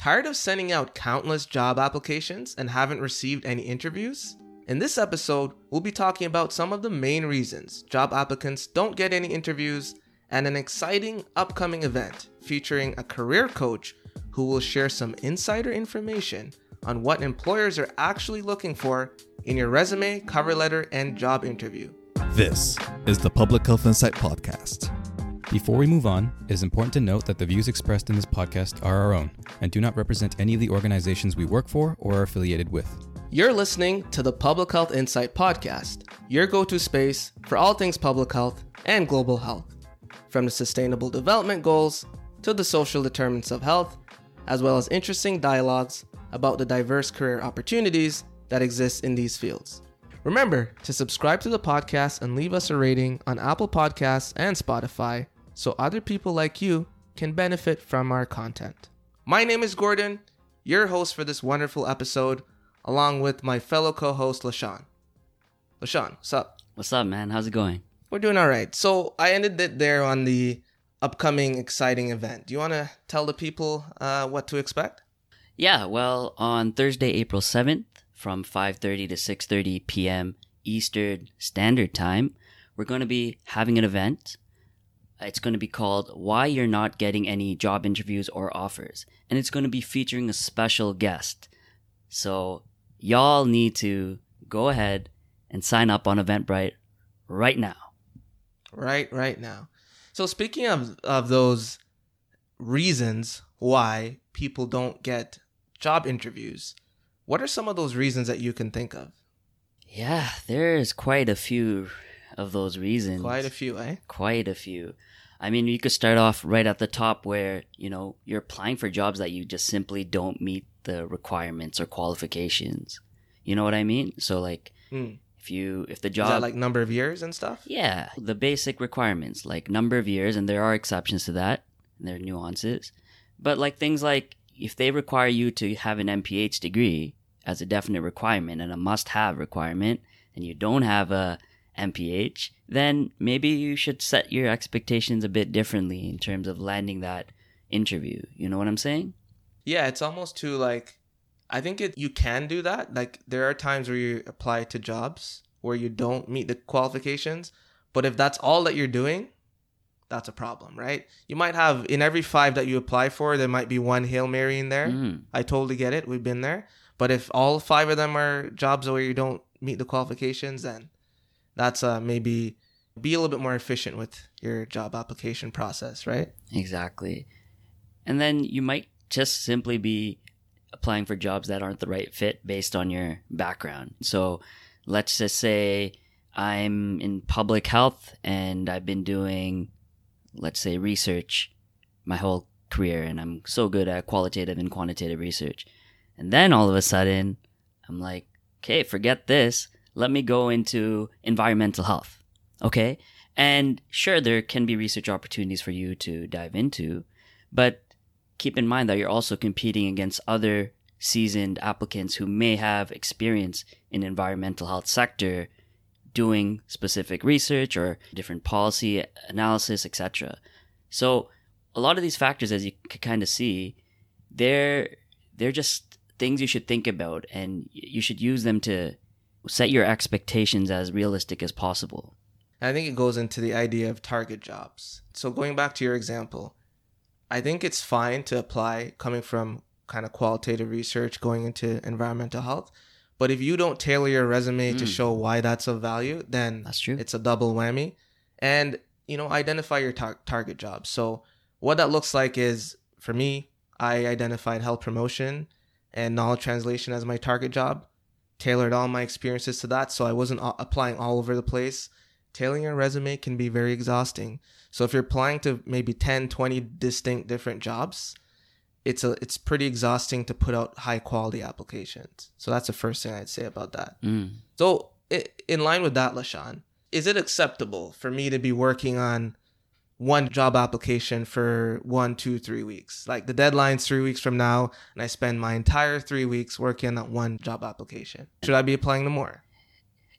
Tired of sending out countless job applications and haven't received any interviews? In this episode, we'll be talking about some of the main reasons job applicants don't get any interviews and an exciting upcoming event featuring a career coach who will share some insider information on what employers are actually looking for in your resume, cover letter, and job interview. This is the Public Health Insight Podcast. Before we move on, it is important to note that the views expressed in this podcast are our own and do not represent any of the organizations we work for or are affiliated with. You're listening to the Public Health Insight Podcast, your go to space for all things public health and global health, from the Sustainable Development Goals to the social determinants of health, as well as interesting dialogues about the diverse career opportunities that exist in these fields. Remember to subscribe to the podcast and leave us a rating on Apple Podcasts and Spotify so other people like you can benefit from our content. My name is Gordon, your host for this wonderful episode, along with my fellow co host, Leshawn. Leshawn, what's up? What's up, man? How's it going? We're doing all right. So I ended it there on the upcoming exciting event. Do you want to tell the people uh, what to expect? Yeah, well, on Thursday, April 7th, from 5:30 to 6:30 p.m. Eastern Standard Time, we're going to be having an event it's going to be called Why You're Not Getting Any Job Interviews or Offers. And it's going to be featuring a special guest. So, y'all need to go ahead and sign up on Eventbrite right now. Right, right now. So, speaking of, of those reasons why people don't get job interviews, what are some of those reasons that you can think of? Yeah, there's quite a few of those reasons. Quite a few, eh? Quite a few. I mean, you could start off right at the top where, you know, you're applying for jobs that you just simply don't meet the requirements or qualifications. You know what I mean? So like mm. if you if the job Is that like number of years and stuff? Yeah, the basic requirements like number of years and there are exceptions to that and there are nuances. But like things like if they require you to have an MPH degree as a definite requirement and a must have requirement and you don't have a MPH, then maybe you should set your expectations a bit differently in terms of landing that interview. You know what I'm saying? Yeah, it's almost too like I think it you can do that. Like there are times where you apply to jobs where you don't meet the qualifications, but if that's all that you're doing, that's a problem, right? You might have in every 5 that you apply for, there might be one Hail Mary in there. Mm. I totally get it. We've been there. But if all 5 of them are jobs where you don't meet the qualifications, then that's uh, maybe be a little bit more efficient with your job application process, right? Exactly. And then you might just simply be applying for jobs that aren't the right fit based on your background. So let's just say I'm in public health and I've been doing, let's say, research my whole career and I'm so good at qualitative and quantitative research. And then all of a sudden, I'm like, okay, forget this let me go into environmental health. Okay. And sure, there can be research opportunities for you to dive into, but keep in mind that you're also competing against other seasoned applicants who may have experience in environmental health sector doing specific research or different policy analysis, etc. So a lot of these factors, as you can kind of see, they're they're just things you should think about, and you should use them to set your expectations as realistic as possible. I think it goes into the idea of target jobs. So going back to your example, I think it's fine to apply coming from kind of qualitative research going into environmental health. But if you don't tailor your resume mm. to show why that's of value, then that's true. It's a double whammy. And you know, identify your tar- target jobs. So what that looks like is for me, I identified health promotion and knowledge translation as my target job tailored all my experiences to that so I wasn't applying all over the place. Tailoring your resume can be very exhausting. So if you're applying to maybe 10, 20 distinct different jobs, it's a it's pretty exhausting to put out high quality applications. So that's the first thing I'd say about that. Mm. So in line with that, Leshawn, is it acceptable for me to be working on one job application for one, two, three weeks. Like the deadline's three weeks from now, and I spend my entire three weeks working on one job application. Should I be applying to more?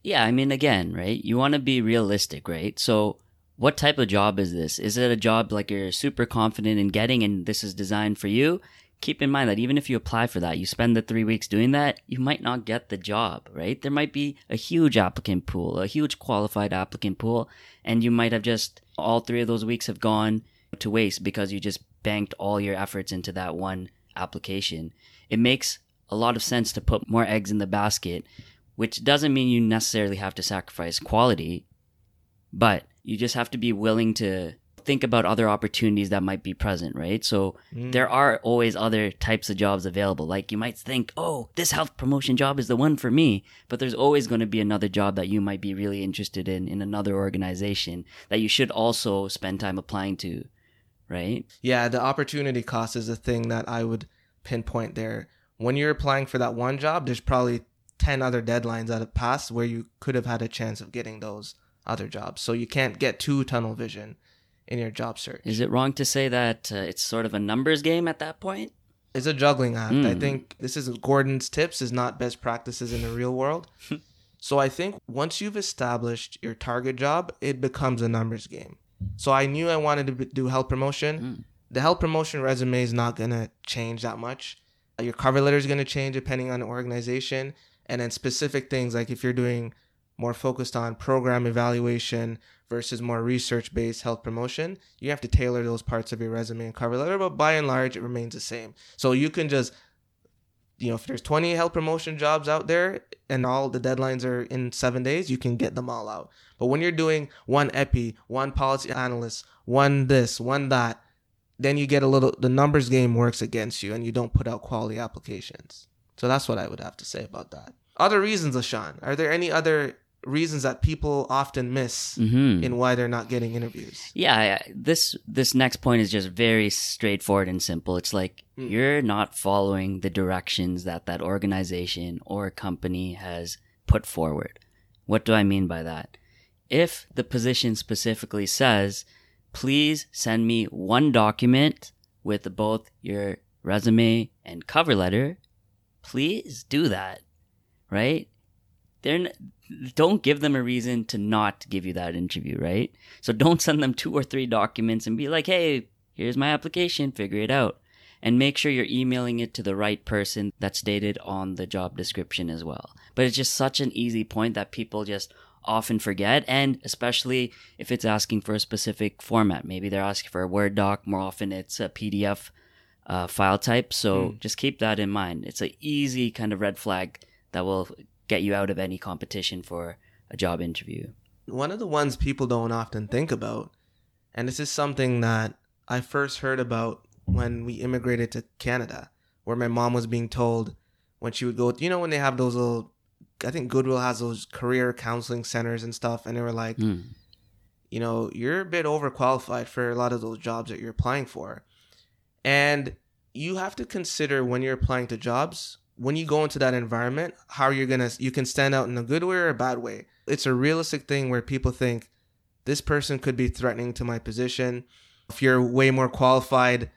Yeah, I mean, again, right? You want to be realistic, right? So, what type of job is this? Is it a job like you're super confident in getting and this is designed for you? keep in mind that even if you apply for that, you spend the three weeks doing that, you might not get the job, right? There might be a huge applicant pool, a huge qualified applicant pool, and you might have just all three of those weeks have gone to waste because you just banked all your efforts into that one application. It makes a lot of sense to put more eggs in the basket, which doesn't mean you necessarily have to sacrifice quality, but you just have to be willing to think about other opportunities that might be present, right? So Mm. there are always other types of jobs available. Like you might think, oh, this health promotion job is the one for me, but there's always going to be another job that you might be really interested in in another organization that you should also spend time applying to, right? Yeah, the opportunity cost is a thing that I would pinpoint there. When you're applying for that one job, there's probably 10 other deadlines that have passed where you could have had a chance of getting those other jobs. So you can't get too tunnel vision in your job search. Is it wrong to say that uh, it's sort of a numbers game at that point? It's a juggling act. I Mm. think this is Gordon's tips is not best practices in the real world. so I think once you've established your target job, it becomes a numbers game. So I knew I wanted to do health promotion. Mm. The health promotion resume is not going to change that much. Your cover letter is going to change depending on the organization. And then specific things like if you're doing more focused on program evaluation versus more research based health promotion, you have to tailor those parts of your resume and cover letter. But by and large, it remains the same. So you can just, you know, if there's 20 health promotion jobs out there and all the deadlines are in seven days, you can get them all out. But when you're doing one epi, one policy analyst, one this, one that, then you get a little, the numbers game works against you and you don't put out quality applications. So that's what I would have to say about that. Other reasons, Leshawn, are there any other reasons that people often miss Mm-hmm. in why they're not getting interviews? Yeah, this this next point is just very straightforward and simple. It's like Mm. you're not following the directions that that organization or company has put forward. What do I mean by that? If the position specifically says, "Please send me one document with both your resume and cover letter," please do that. Right? They're n- don't give them a reason to not give you that interview, right? So don't send them two or three documents and be like, hey, here's my application, figure it out. And make sure you're emailing it to the right person that's stated on the job description as well. But it's just such an easy point that people just often forget. And especially if it's asking for a specific format, maybe they're asking for a Word doc, more often it's a PDF uh, file type. So just keep that in mind. It's an easy kind of red flag that will get you out of any competition for a job interview. One of the ones people don't often think about, and this is something that I first heard about when we immigrated to Canada, where my mom was being told when she would go, you know, when they have those little, I think Goodwill has those career counseling centers and stuff, and they were like, Mm. you know, you're a bit overqualified for a lot of those jobs that you're applying for. And you have to consider when you're applying to jobs, when you go into that environment, how you're to, you can stand out in a good way or a bad way. It's a realistic thing where people think this person could be threatening to my position. If you're way more qualified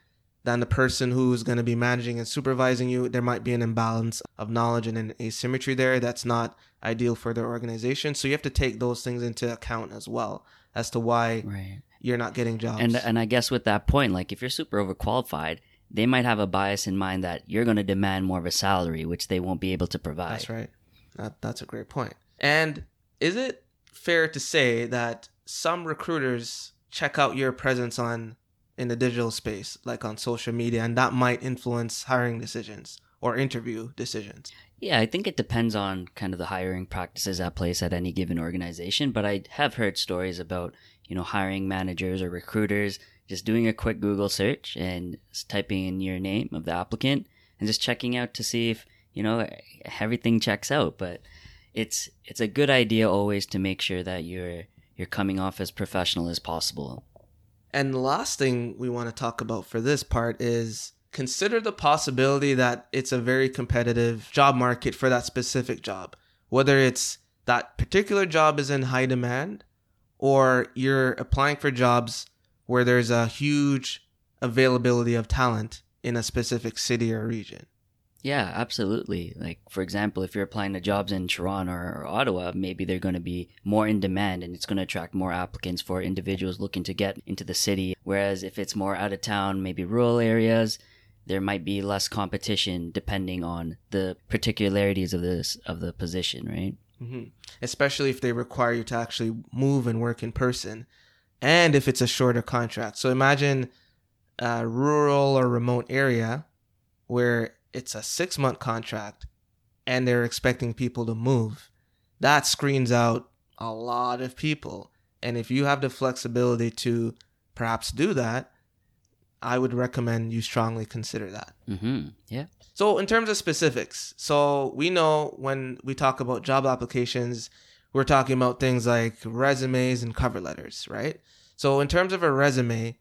than the person who's going to be managing and supervising you, there might be an imbalance of knowledge and an asymmetry there that's not ideal for their organization. So you have to take those things into account as well as to why Right. you're not getting jobs. And and I guess with that point, like if you're super overqualified, they might have a bias in mind that you're going to demand more of a salary, which they won't be able to provide. That's right. That, that's a great point. And is it fair to say that some recruiters check out your presence on in the digital space, like on social media, and that might influence hiring decisions or interview decisions? Yeah, I think it depends on kind of the hiring practices at place at any given organization, but I have heard stories about, you know, hiring managers or recruiters just doing a quick Google search and typing in your name of the applicant and just checking out to see if, you know, everything checks out, but it's it's a good idea always to make sure that you're you're coming off as professional as possible. And the last thing we want to talk about for this part is consider the possibility that it's a very competitive job market for that specific job. Whether it's that particular job is in high demand or you're applying for jobs where there's a huge availability of talent in a specific city or region. Yeah, absolutely. Like, for example, if you're applying to jobs in Toronto or, or Ottawa, maybe they're going to be more in demand and it's going to attract more applicants for individuals looking to get into the city. Whereas if it's more out of town, maybe rural areas, there might be less competition depending on the particularities of this of the position, right? hmm Especially if they require you to actually move and work in person, and if it's a shorter contract. So imagine a rural or remote area where it's a six month contract and they're expecting people to move. That screens out a lot of people. And if you have the flexibility to perhaps do that, I would recommend you strongly consider that. Mm-hmm. Yeah. So, in terms of specifics, so we know when we talk about job applications, we're talking about things like resumes and cover letters, right? So, in terms of a resume,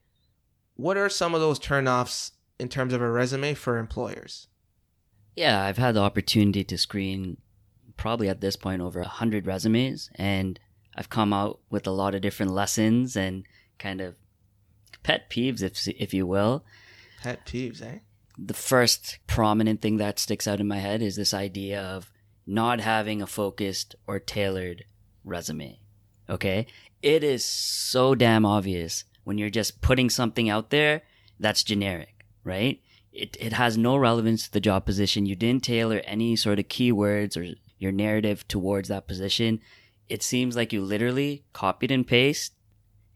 what are some of those turnoffs in terms of a resume for employers? Yeah, I've had the opportunity to screen probably at this point over a hundred resumes, and I've come out with a lot of different lessons and kind of pet peeves, if if you will. Pet peeves, eh? The first prominent thing that sticks out in my head is this idea of not having a focused or tailored resume. Okay, it is so damn obvious when you're just putting something out there that's generic, right? It, it has no relevance to the job position. You didn't tailor any sort of keywords or your narrative towards that position. It seems like you literally copied and paste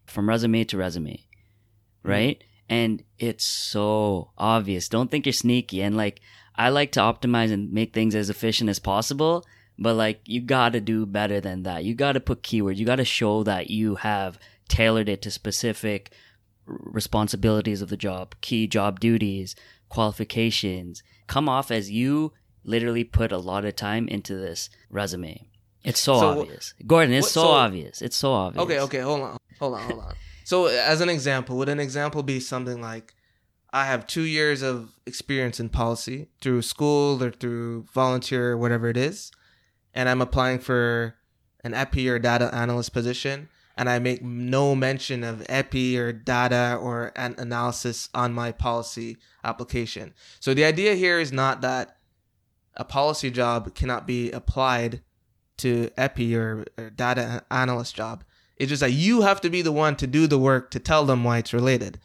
from resume to resume, mm-hmm. right? And it's so obvious. Don't think you're sneaky. And like, I like to optimize and make things as efficient as possible, but like, you gotta do better than that. You gotta put keywords. You gotta show that you have tailored it to specific responsibilities of the job, key job duties, qualifications. Come off as you literally put a lot of time into this resume. It's so, So, obvious. Gordon, it's what- so, so- obvious. It's so obvious. Okay, okay, hold on, hold on, hold on. So, as an example, would an example be something like, I have two years of experience in policy through school or through volunteer, or whatever it is, and I'm applying for an EPI or data analyst position, and I make no mention of EPI or data or an analysis on my policy application. So, the idea here is not that a policy job cannot be applied to EPI or, or data analyst job. It's just that you have to be the one to do the work to tell them why it's related.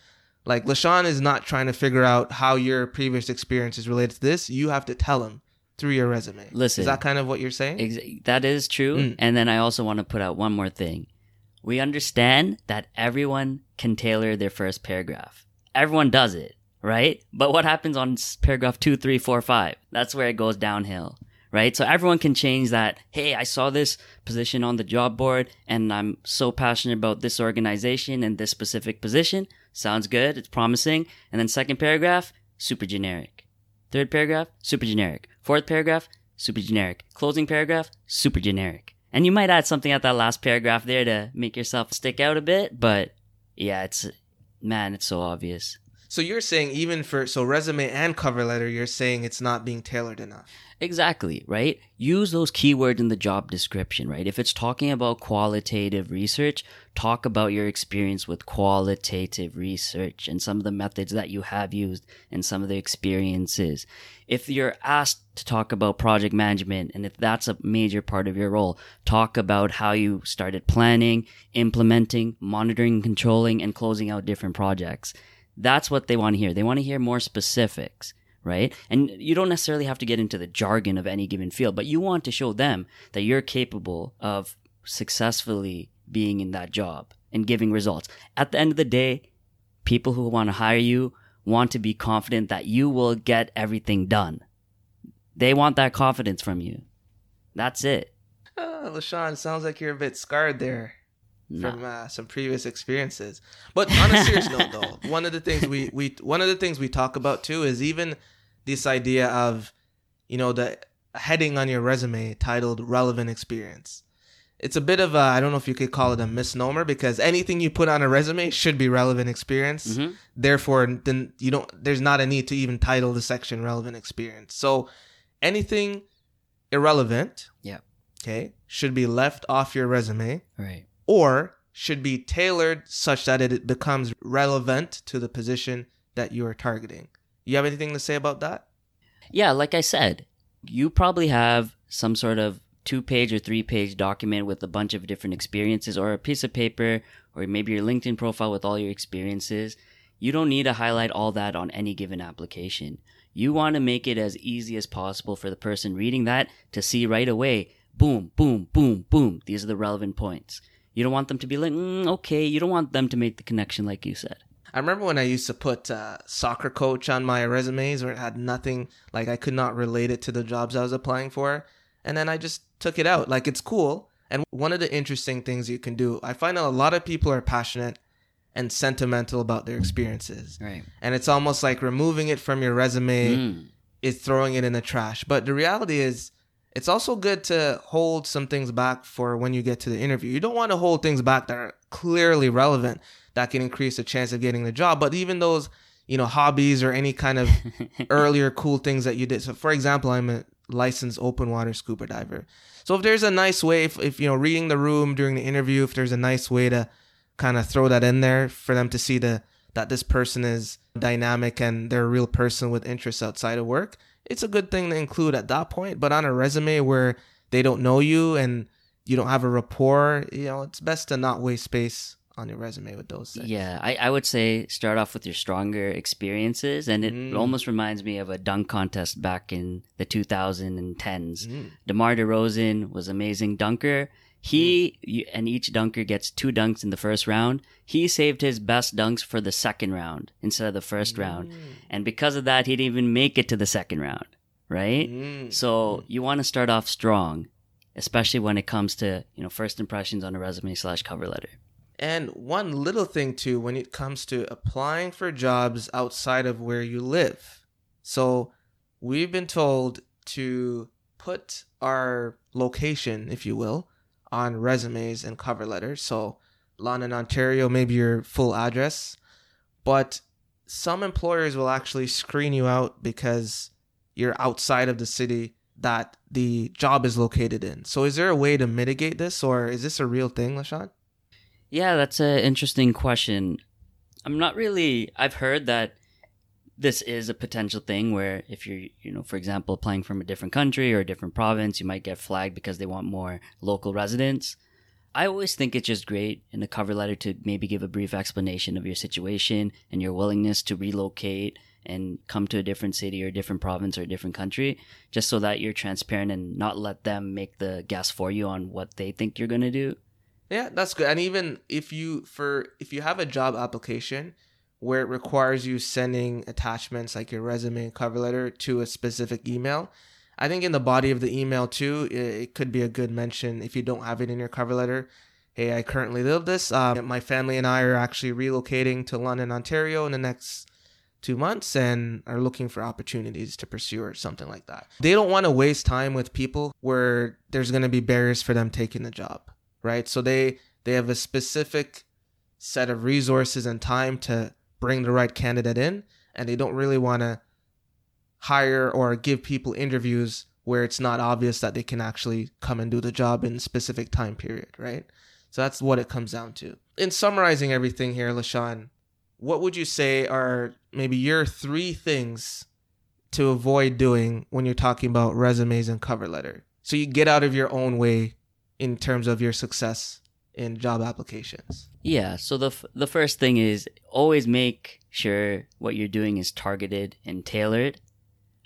Like Leshawn is not trying to figure out how your previous experience is related to this. You have to tell him through your resume. Listen. is that kind of what you're saying? Ex- that is true. Mm. And then I also want to put out one more thing. We understand that everyone can tailor their first paragraph. Everyone does it, right? But what happens on paragraph two, three, four, five? That's where it goes downhill, right? So everyone can change that. Hey, I saw this position on the job board and I'm so passionate about this organization and this specific position. Sounds good. It's promising. And then second paragraph, super generic. Third paragraph, super generic. Fourth paragraph, super generic. Closing paragraph, super generic. And you might add something at that last paragraph there to make yourself stick out a bit, but yeah, it's man, it's so obvious. So you're saying even for so resume and cover letter, you're saying it's not being tailored enough. Exactly, right? Use those keywords in the job description, right? If it's talking about qualitative research, talk about your experience with qualitative research and some of the methods that you have used and some of the experiences. If you're asked to talk about project management and if that's a major part of your role, talk about how you started planning, implementing, monitoring, controlling, and closing out different projects. That's what they want to hear. They want to hear more specifics right? And you don't necessarily have to get into the jargon of any given field, but you want to show them that you're capable of successfully being in that job and giving results. At the end of the day, people who want to hire you want to be confident that you will get everything done. They want that confidence from you. That's it. Uh, Leshawn, sounds like you're a bit scarred there. No. from uh, some previous experiences. But on a serious note, though, one of the things we we one of the things we talk about too is even this idea of, you know, the heading on your resume titled "relevant experience." It's a bit of a I don't know if you could call it a misnomer because anything you put on a resume should be relevant experience. Mhm. Therefore, then you don't. There's not a need to even title the section "relevant experience." So, anything irrelevant, Yeah. okay, should be left off your resume Right. Or should be tailored such that it becomes relevant to the position that you are targeting. You have anything to say about that? Yeah, like I said, you probably have some sort of two page or three page document with a bunch of different experiences, or a piece of paper, or maybe your LinkedIn profile with all your experiences. you don't need to highlight all that on any given application. You want to make it as easy as possible for the person reading that to see right away boom, boom, boom, boom. These are the relevant points. You don't want them to be like, mm, okay. You don't want them to make the connection like you said. I remember when I used to put uh, soccer coach on my resumes where it had nothing, like I could not relate it to the jobs I was applying for. And then I just took it out. Like it's cool. And one of the interesting things you can do, I find that a lot of people are passionate and sentimental about their experiences. Right. And it's almost like removing it from your resume Mm. is throwing it in the trash. But the reality is, it's also good to hold some things back for when you get to the interview. You don't want to hold things back that are clearly relevant that can increase the chance of getting the job. But even those, you know, hobbies or any kind of earlier cool things that you did. So, for example, I'm a licensed open water scuba diver. So, if there's a nice way, if, if you know, reading the room during the interview, if there's a nice way to kind of throw that in there for them to see the that this person is dynamic and they're a real person with interests outside of work, it's a good thing to include at that point. But on a resume where they don't know you and you don't have a rapport, you know, it's best to not waste space on your resume with those things. Yeah, I, I would say start off with your stronger experiences, and it Mm. almost reminds me of a dunk contest back in the 2010s. Mm. DeMar DeRozan was amazing dunker. He you, and each dunker gets two dunks in the first round. He saved his best dunks for the second round instead of the first round, and because of that, he didn't even make it to the second round. Right. Mm. So you want to start off strong, especially when it comes to you know first impressions on a resume slash cover letter. And one little thing too, when it comes to applying for jobs outside of where you live. So we've been told to put our location, if you will, on resumes and cover letters. So London, Ontario, maybe your full address. But some employers will actually screen you out because you're outside of the city that the job is located in. So is there a way to mitigate this or is this a real thing, Leshawn? Yeah, that's an interesting question. I'm not really. I've heard that this is a potential thing where if you're, you know, for example, applying from a different country or a different province, you might get flagged because they want more local residents. I always think it's just great in a cover letter to maybe give a brief explanation of your situation and your willingness to relocate and come to a different city or a different province or a different country, just so that you're transparent and not let them make the guess for you on what they think you're going to do. Yeah, that's good. And even if you for if you have a job application where it requires you sending attachments like your resume and cover letter to a specific email, I think in the body of the email too, it, could be a good mention if you don't have it in your cover letter. Hey, I currently live this. Um, my family and I are actually relocating to London, Ontario in the next two months and are looking for opportunities to pursue or something like that. They don't want to waste time with people where there's going to be barriers for them taking the job right? So they they have a specific set of resources and time to bring the right candidate in, and they don't really want to hire or give people interviews where it's not obvious that they can actually come and do the job in a specific time period, right? So that's what it comes down to. In summarizing everything here, Leshawn, what would you say are maybe your three things to avoid doing when you're talking about resumes and cover letter? So you get out of your own way in terms of your success in job applications. Yeah. So the f- the first thing is always make sure what you're doing is targeted and tailored.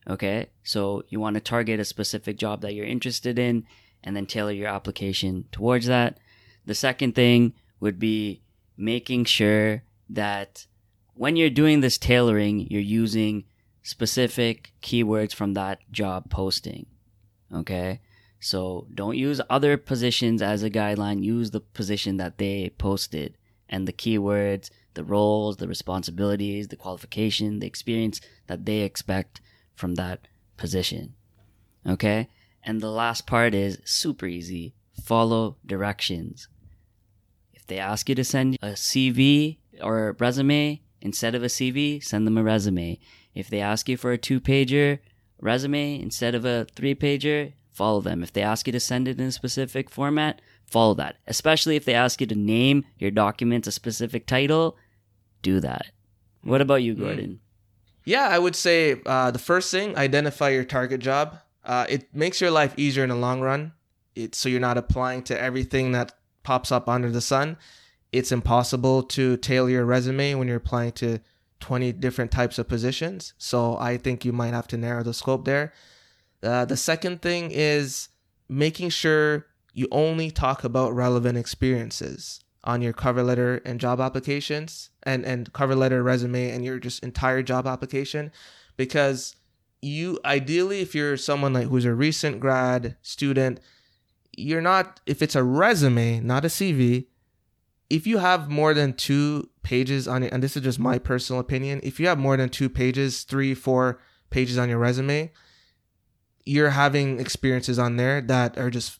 Okay. So you want to target a specific job that you're interested in, and then tailor your application towards that. The second thing would be making sure that when you're doing this tailoring, you're using specific keywords from that job posting. Okay. So don't use other positions as a guideline. Use the position that they posted and the keywords, the roles, the responsibilities, the qualification, the experience that they expect from that position. Okay? And the last part is super easy. Follow directions. If they ask you to send a CV or a resume, instead of a CV, send them a resume. If they ask you for a two pager resume instead of a three pager, follow them. If they ask you to send it in a specific format, follow that. Especially if they ask you to name your document a specific title, do that. What about you, Gordon? Yeah, I would say uh, the first thing, identify your target job. Uh, it makes your life easier in the long run. It, so you're not applying to everything that pops up under the sun. It's impossible to tailor your resume when you're applying to 20 different types of positions. So I think you might have to narrow the scope there. Uh, the second thing is making sure you only talk about relevant experiences on your cover letter and job applications and, and cover letter resume and your just entire job application. Because you ideally if you're someone like who's a recent grad student you're not if it's a resume not a cv if you have more than two pages on it and this is just my personal opinion if you have more than two pages three four pages on your resume you're having experiences on there that are just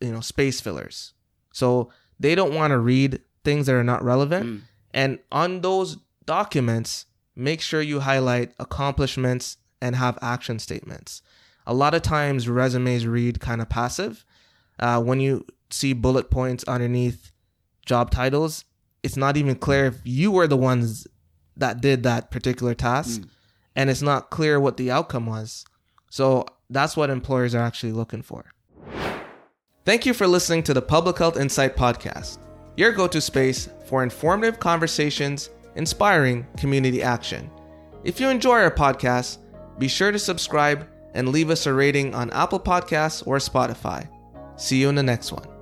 you know space fillers. So they don't want to read things that are not relevant. Mm. and on those documents make sure you highlight accomplishments and have action statements. A lot of times resumes read kind of passive. Uh, when you see bullet points underneath job titles it's not even clear if you were the ones that did that particular task. Mm. and it's not clear what the outcome was. So that's what employers are actually looking for Thank you for listening to the Public Health Insight Podcast, your go to space for informative conversations, inspiring community action. If you enjoy our podcast, be sure to subscribe and leave us a rating on Apple Podcasts or Spotify. See you in the next one.